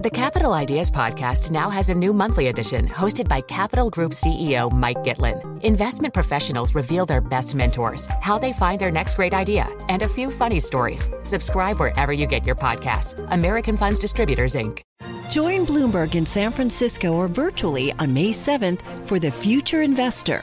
The Capital Ideas Podcast now has a new monthly edition hosted by Capital Group CEO Mike Gitlin. Investment professionals reveal their best mentors, how they find their next great idea, and a few funny stories. Subscribe wherever you get your podcasts. American Funds Distributors, Inc. Join Bloomberg in San Francisco or virtually on May 7th for The Future Investor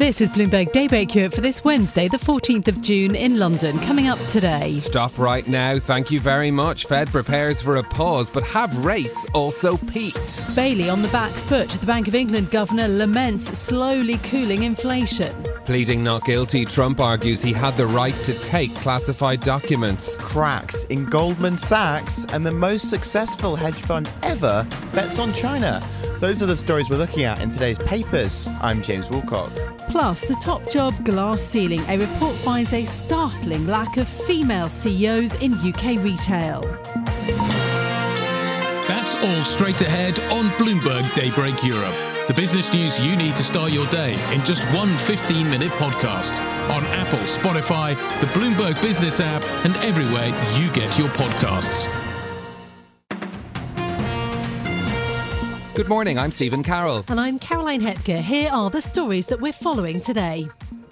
This is Bloomberg Daybreak Europe for this Wednesday, the 14th of June in London. Coming up today. Stop right now. Thank you very much. Fed prepares for a pause, but have rates also peaked? Bailey on the back foot. The Bank of England governor laments slowly cooling inflation. Pleading not guilty, Trump argues he had the right to take classified documents. Cracks in Goldman Sachs and the most successful hedge fund ever bets on China. Those are the stories we're looking at in today's papers. I'm James Woolcock. Plus, the top job glass ceiling. A report finds a startling lack of female CEOs in UK retail. That's all straight ahead on Bloomberg Daybreak Europe. The business news you need to start your day in just one 15 minute podcast. On Apple, Spotify, the Bloomberg Business app, and everywhere you get your podcasts. Good morning, I'm Stephen Carroll. And I'm Caroline Hepker. Here are the stories that we're following today.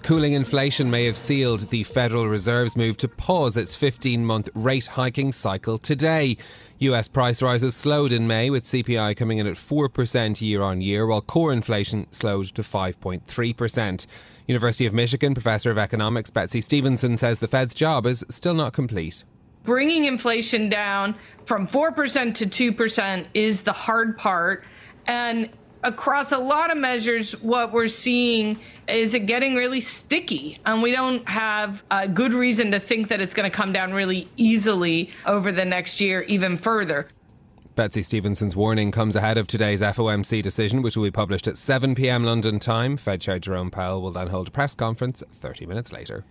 Cooling inflation may have sealed the Federal Reserve's move to pause its 15 month rate hiking cycle today. US price rises slowed in May, with CPI coming in at 4% year on year, while core inflation slowed to 5.3%. University of Michigan professor of economics Betsy Stevenson says the Fed's job is still not complete bringing inflation down from 4% to 2% is the hard part. And across a lot of measures, what we're seeing is it getting really sticky. And we don't have a good reason to think that it's going to come down really easily over the next year, even further. Betsy Stevenson's warning comes ahead of today's FOMC decision, which will be published at 7 pm London time. Fed Chair Jerome Powell will then hold a press conference 30 minutes later.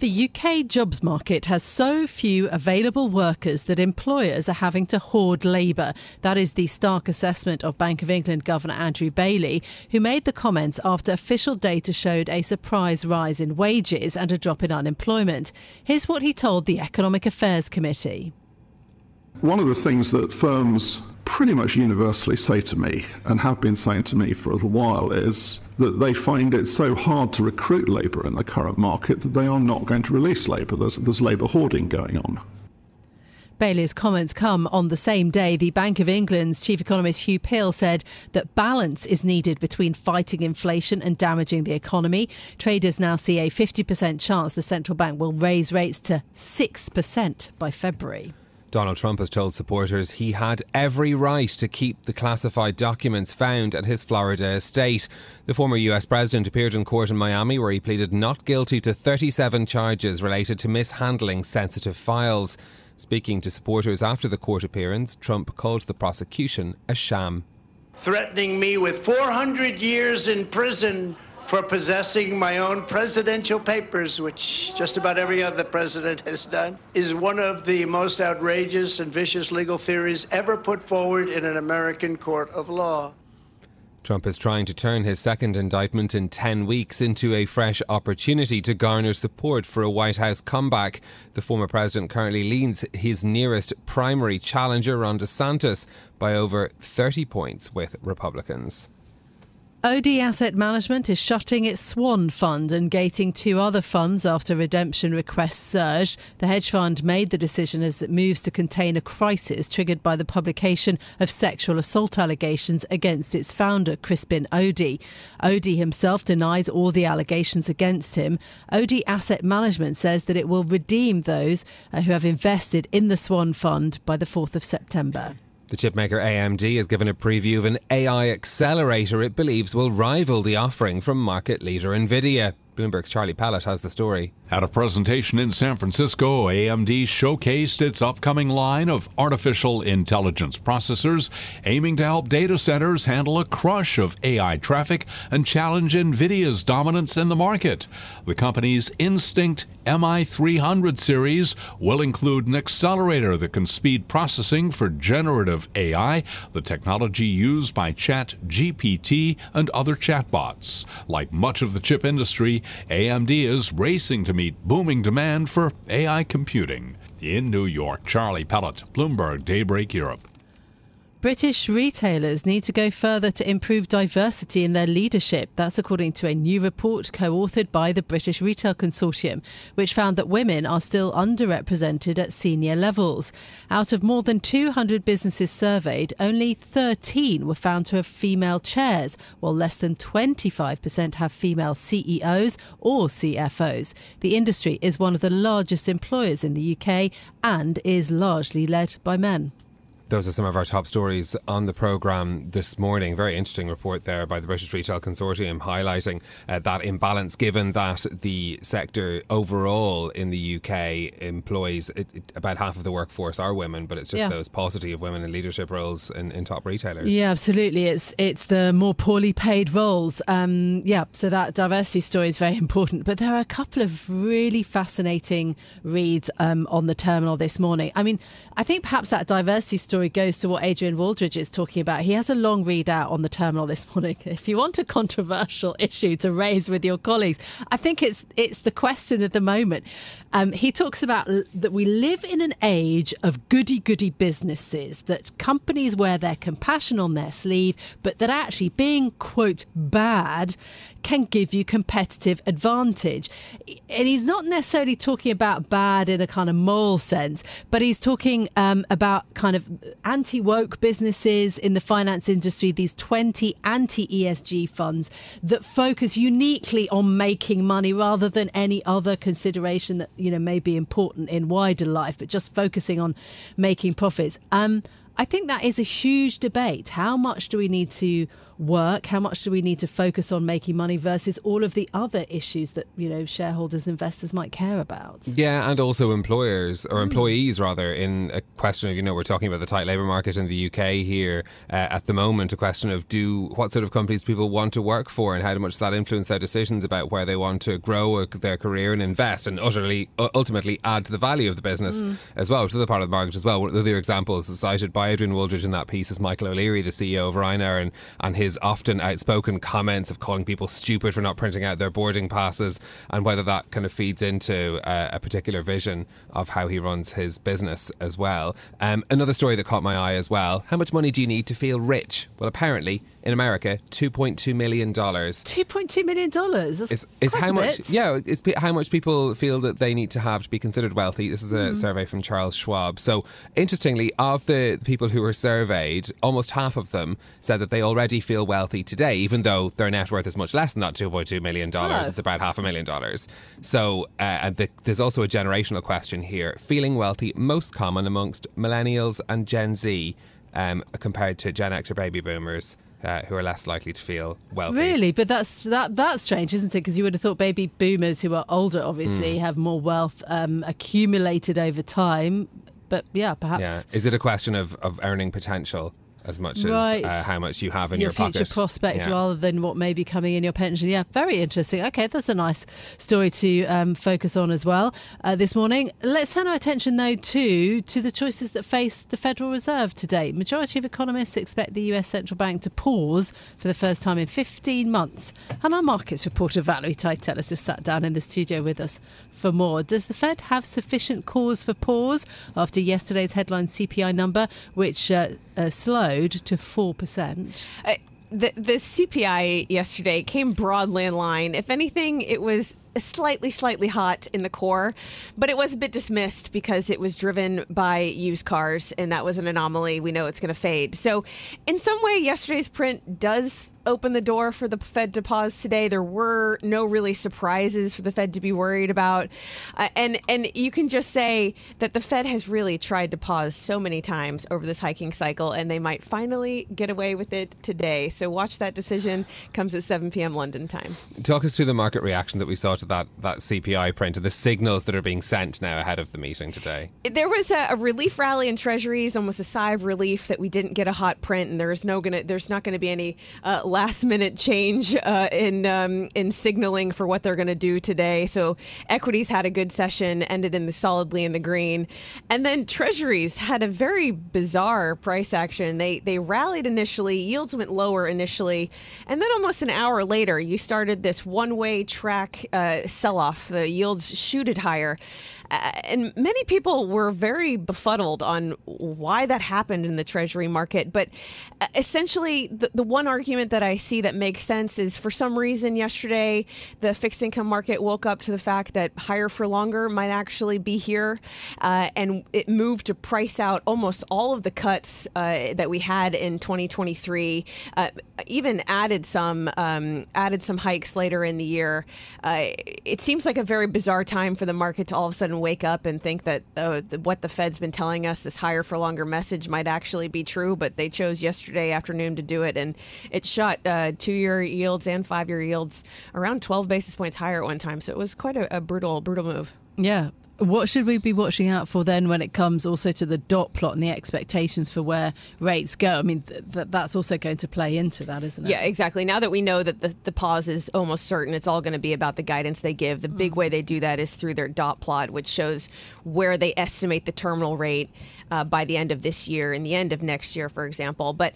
The UK jobs market has so few available workers that employers are having to hoard labour. That is the stark assessment of Bank of England Governor Andrew Bailey, who made the comments after official data showed a surprise rise in wages and a drop in unemployment. Here's what he told the Economic Affairs Committee. One of the things that firms pretty much universally say to me, and have been saying to me for a little while, is that they find it so hard to recruit labour in the current market that they are not going to release labour. There's, there's labour hoarding going on. Bailey's comments come on the same day the Bank of England's chief economist Hugh Pill said that balance is needed between fighting inflation and damaging the economy. Traders now see a 50% chance the central bank will raise rates to 6% by February. Donald Trump has told supporters he had every right to keep the classified documents found at his Florida estate. The former US president appeared in court in Miami where he pleaded not guilty to 37 charges related to mishandling sensitive files. Speaking to supporters after the court appearance, Trump called the prosecution a sham. Threatening me with 400 years in prison for possessing my own presidential papers, which just about every other president has done, is one of the most outrageous and vicious legal theories ever put forward in an American court of law. Trump is trying to turn his second indictment in 10 weeks into a fresh opportunity to garner support for a White House comeback. The former president currently leads his nearest primary challenger, Ron DeSantis, by over 30 points with Republicans. Odey Asset Management is shutting its Swan Fund and gating two other funds after redemption requests surged. The hedge fund made the decision as it moves to contain a crisis triggered by the publication of sexual assault allegations against its founder, Crispin Odey. Odey himself denies all the allegations against him. Odey Asset Management says that it will redeem those uh, who have invested in the Swan Fund by the 4th of September. The chipmaker AMD has given a preview of an AI accelerator it believes will rival the offering from market leader Nvidia. Bloomberg's Charlie Pellet has the story. At a presentation in San Francisco, AMD showcased its upcoming line of artificial intelligence processors aiming to help data centers handle a crush of AI traffic and challenge NVIDIA's dominance in the market. The company's Instinct MI300 series will include an accelerator that can speed processing for generative AI, the technology used by ChatGPT and other chatbots. Like much of the chip industry, AMD is racing to meet booming demand for AI computing. In New York, Charlie Pellet, Bloomberg Daybreak Europe. British retailers need to go further to improve diversity in their leadership. That's according to a new report co authored by the British Retail Consortium, which found that women are still underrepresented at senior levels. Out of more than 200 businesses surveyed, only 13 were found to have female chairs, while less than 25% have female CEOs or CFOs. The industry is one of the largest employers in the UK and is largely led by men. Those are some of our top stories on the programme this morning. Very interesting report there by the British Retail Consortium highlighting uh, that imbalance given that the sector overall in the UK employs it, it, about half of the workforce are women, but it's just yeah. those paucity of women in leadership roles in, in, top retailers. Yeah, absolutely. It's it's the more poorly paid roles. Um, yeah, so that diversity story is very important. But there are a couple of really fascinating reads um, on the terminal this morning. I mean, I think perhaps that diversity story story goes to what Adrian Wooldridge is talking about. He has a long readout on the terminal this morning. If you want a controversial issue to raise with your colleagues, I think it's it's the question of the moment. Um, he talks about that we live in an age of goody goody businesses, that companies wear their compassion on their sleeve, but that actually being, quote, bad can give you competitive advantage. And he's not necessarily talking about bad in a kind of moral sense, but he's talking um, about kind of anti woke businesses in the finance industry, these 20 anti ESG funds that focus uniquely on making money rather than any other consideration that you know may be important in wider life, but just focusing on making profits. Um, I think that is a huge debate. How much do we need to work? How much do we need to focus on making money versus all of the other issues that you know shareholders, and investors might care about? Yeah, and also employers or hmm. employees rather. In a question of you know we're talking about the tight labour market in the UK here uh, at the moment. A question of do what sort of companies people want to work for and how much that influence their decisions about where they want to grow their career and invest and utterly ultimately add to the value of the business mm. as well, to the part of the market as well. One of the other examples cited by Adrian Wooldridge in that piece is Michael O'Leary, the CEO of Ryanair, and, and his his often outspoken comments of calling people stupid for not printing out their boarding passes and whether that kind of feeds into uh, a particular vision of how he runs his business as well. Um, another story that caught my eye as well how much money do you need to feel rich? Well, apparently, in America, two point two million dollars. Two point two million dollars. Is, is how much? Bit. Yeah, it's how much people feel that they need to have to be considered wealthy. This is a mm. survey from Charles Schwab. So, interestingly, of the people who were surveyed, almost half of them said that they already feel wealthy today, even though their net worth is much less than that two point two million dollars. Oh. It's about half a million dollars. So, uh, and the, there's also a generational question here: feeling wealthy most common amongst millennials and Gen Z, um, compared to Gen X or baby boomers uh, who are less likely to feel wealthy. Really, but that's that that's strange, isn't it? Because you would have thought baby boomers who are older, obviously, mm. have more wealth um, accumulated over time. But yeah, perhaps. Yeah. Is it a question of, of earning potential? As much right. as uh, how much you have in your, your future pocket. prospects yeah. rather than what may be coming in your pension. Yeah, very interesting. Okay, that's a nice story to um, focus on as well uh, this morning. Let's turn our attention though to to the choices that face the Federal Reserve today. Majority of economists expect the US central bank to pause for the first time in 15 months. And our markets reporter Valerie Tytel has just sat down in the studio with us for more. Does the Fed have sufficient cause for pause after yesterday's headline CPI number, which uh, uh, slowed to 4%. Uh, the, the CPI yesterday came broadly in line. If anything, it was slightly, slightly hot in the core, but it was a bit dismissed because it was driven by used cars, and that was an anomaly. We know it's going to fade. So, in some way, yesterday's print does open the door for the Fed to pause today. There were no really surprises for the Fed to be worried about, uh, and and you can just say that the Fed has really tried to pause so many times over this hiking cycle, and they might finally get away with it today. So watch that decision comes at 7 p.m. London time. Talk us through the market reaction that we saw to that that CPI print and the signals that are being sent now ahead of the meeting today. There was a, a relief rally in Treasuries, almost a sigh of relief that we didn't get a hot print, and there's no gonna there's not going to be any. Uh, last minute change uh, in um, in signaling for what they're going to do today. So equities had a good session, ended in the solidly in the green, and then Treasuries had a very bizarre price action. They they rallied initially, yields went lower initially, and then almost an hour later, you started this one way track uh, sell off. The yields shooted higher. Uh, and many people were very befuddled on why that happened in the Treasury market. But uh, essentially, the, the one argument that I see that makes sense is for some reason yesterday, the fixed income market woke up to the fact that higher for longer might actually be here. Uh, and it moved to price out almost all of the cuts uh, that we had in 2023, uh, even added some, um, added some hikes later in the year. It seems like a very bizarre time for the market to all of a sudden wake up and think that oh, the, what the Fed's been telling us, this higher for longer message, might actually be true. But they chose yesterday afternoon to do it, and it shot uh, two-year yields and five-year yields around 12 basis points higher at one time. So it was quite a, a brutal, brutal move. Yeah, what should we be watching out for then when it comes also to the dot plot and the expectations for where rates go? I mean, th- th- that's also going to play into that, isn't it? Yeah, exactly. Now that we know that the, the pause is almost certain, it's all going to be about the guidance they give. The mm. big way they do that is through their dot plot, which shows where they estimate the terminal rate uh, by the end of this year and the end of next year, for example. But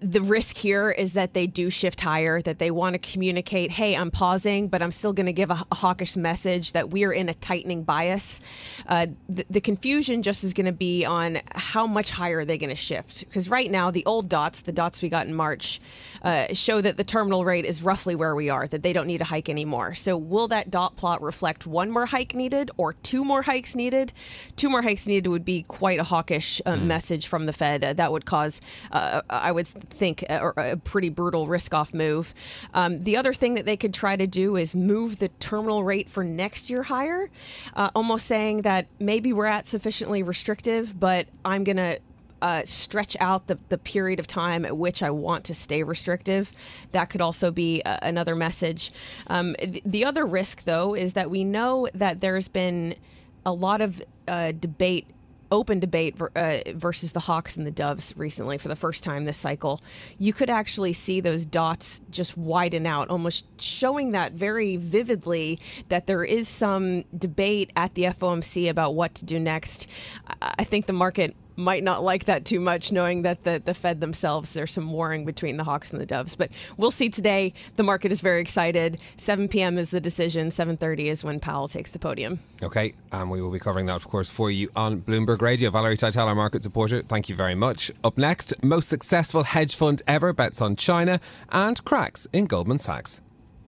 the risk here is that they do shift higher, that they want to communicate, hey, I'm pausing, but I'm still going to give a, hawkish message that we are in a tightening bias. Uh, the, the, confusion just is going to be on how much higher are they going to shift. Because right now, the old dots, the dots we got in March, uh, show that the terminal rate is roughly where we are, that they don't need a hike anymore. So will that dot plot reflect one more hike needed or two more hikes needed? Two more hikes needed would be quite a hawkish uh, mm. message from the Fed. Uh, that would cause, uh, I would think, a, a pretty brutal risk off move. Um, the other thing that they could try to do is move the terminal rate for next year higher, uh, almost saying that maybe we're at sufficiently restrictive, but I'm going to uh, stretch out the, the period of time at which I want to stay restrictive. That could also be a, another message. Um, the, the, other risk, though, is that we know that there's been a lot of uh, debate open debate uh, versus the Hawks and the Doves recently for the first time this cycle, you could actually see those dots just widen out, almost showing that very vividly that there is some debate at the FOMC about what to do next. I think the market might not like that too much, knowing that the, the Fed themselves, there's some warring between the Hawks and the Doves. But we'll see today. The market is very excited. 7 p.m. is the decision. 7.30 is when Powell takes the podium. Okay, and we will be covering that, of course, for you on Bloomberg Radio. Valerie Tytel, our market supporter, thank you very much. Up next, most successful hedge fund ever bets on China and cracks in Goldman Sachs.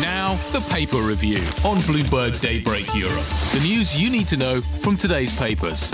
Now, the paper review on Bloomberg Daybreak Europe. The news you need to know from today's papers.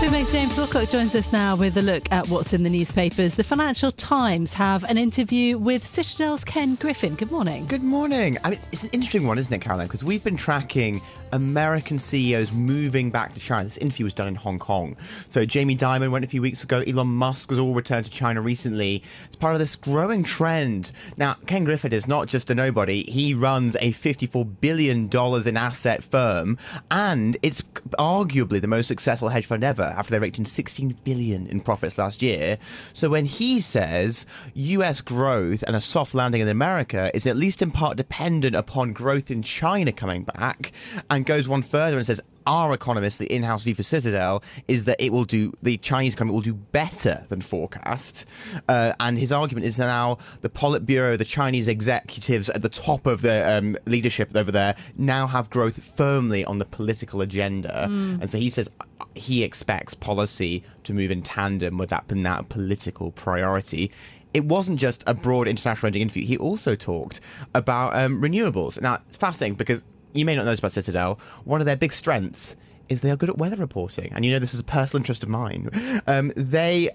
Bloomberg's James Wilcock joins us now with a look at what's in the newspapers. The Financial Times have an interview with Citadel's Ken Griffin. Good morning. Good morning. I mean, it's an interesting one, isn't it, Caroline? Because we've been tracking American CEOs moving back to China. This interview was done in Hong Kong. So Jamie Dimon went a few weeks ago. Elon Musk has all returned to China recently. It's part of this growing trend. Now, Ken Griffin is not just a nobody. He runs a $54 billion in asset firm, and it's arguably the most successful hedge fund ever after they raked in 16 billion in profits last year. So when he says US growth and a soft landing in America is at least in part dependent upon growth in China coming back, and goes one further and says our economist, the in-house view for Citadel, is that it will do the Chinese economy will do better than forecast. Uh, and his argument is that now the Politburo, the Chinese executives at the top of the um, leadership over there, now have growth firmly on the political agenda. Mm. And so he says he expects policy to move in tandem with that, that political priority it wasn't just a broad international interview. He also talked about um, renewables. Now, it's fascinating because you may not know this about Citadel. One of their big strengths is they are good at weather reporting. And you know, this is a personal interest of mine. Um, they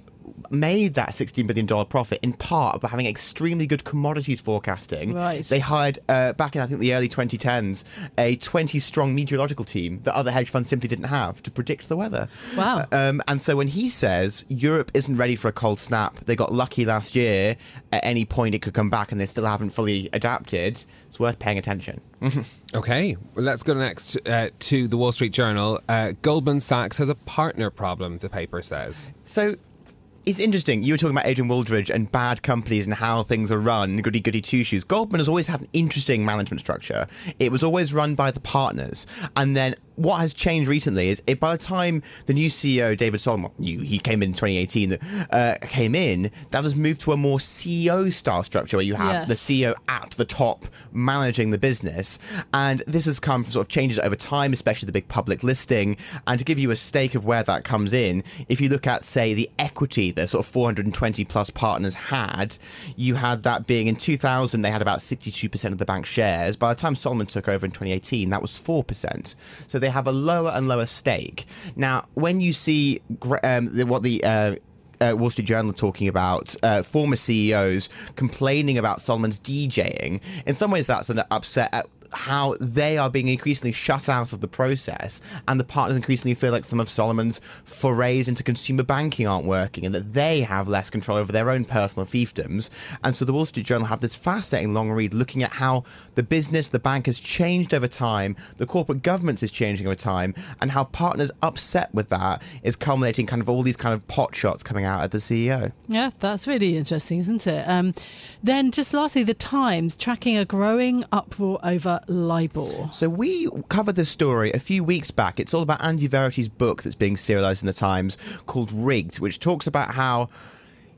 made that $16 billion profit in part by having extremely good commodities forecasting. Right. They hired, uh, back in I think the early 2010s, a 20 strong meteorological team that other hedge funds simply didn't have to predict the weather. Wow. Um, and so when he says Europe isn't ready for a cold snap, they got lucky last year, at any point it could come back and they still haven't fully adapted, it's worth paying attention. Okay, well, let's go next uh, to the Wall Street Journal. Uh, Goldman Sachs has a partner problem, the paper says. So it's interesting. You were talking about Adrian Wooldridge and bad companies and how things are run, goody goody two shoes. Goldman has always had an interesting management structure. It was always run by the partners. And then what has changed recently is it, by the time the new CEO, David Solomon, new, he came in 2018, uh, came in, that has moved to a more CEO style structure where you have Yes. the CEO at the top managing the business. And this has come from sort of changes over time, especially the big public listing. And to give you a stake of where that comes in, if you look at, say, the equity that sort of 420 plus partners had, you had that being in 2000, they had about 62% of the bank shares. By the time Solomon took over in 2018, that was 4%. So they have a lower and lower stake. Now, when you see um, what the uh, uh, Wall Street Journal talking about uh, former CEOs complaining about Solomon's DJing. In some ways, that's an upset how they are being increasingly shut out of the process, and the partners increasingly feel like some of Solomon's forays into consumer banking aren't working, and that they have less control over their own personal fiefdoms. And so the Wall Street Journal have this fascinating long read looking at how the business, the bank has changed over time, the corporate governance is changing over time, and how partners upset with that is culminating kind of all these kind of pot shots coming out at the CEO. Yeah, that's really interesting, isn't it? Um, then, just lastly, the Times tracking a growing uproar over LIBOR. So we covered this story a few weeks back. It's all about Andy Verity's book that's being serialized in the Times called Rigged, which talks about how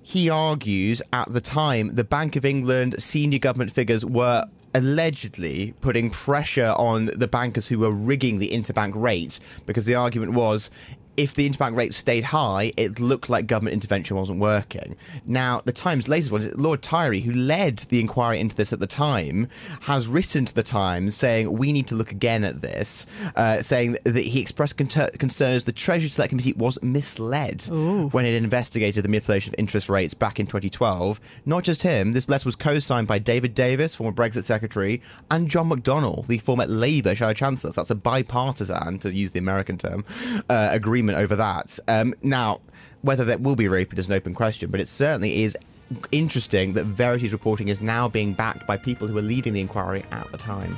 he argues at the time the Bank of England senior government figures were allegedly putting pressure on the bankers who were rigging the interbank rates because the argument was if the interbank rate stayed high, it looked like government intervention wasn't working. Now, the Times' latest one is Lord Tyrie, who led the inquiry into this at the time, has written to the Times saying we need to look again at this, uh, saying that he expressed con- concerns the Treasury Select Committee was misled when it investigated the manipulation of interest rates back in 2012. Not just him, this letter was co-signed by David Davis, former Brexit Secretary, and John McDonnell, the former Labour Shadow Chancellor. So that's a bipartisan, to use the American term, uh, agreement over that. Um, now, whether that will be reopened is an open question, but it certainly is interesting that Verity's reporting is now being backed by people who were leading the inquiry at the time.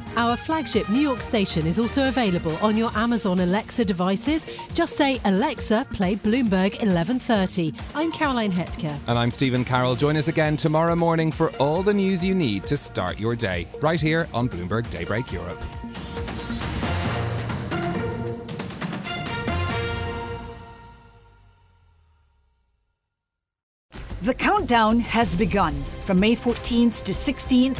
Our flagship New York station is also available on your Amazon Alexa devices. Just say, Alexa, play Bloomberg 1130. I'm Caroline Hepker. And I'm Stephen Carroll. Join us again tomorrow morning for all the news you need to start your day, right here on Bloomberg Daybreak Europe. The countdown has begun. From May 14th to 16th,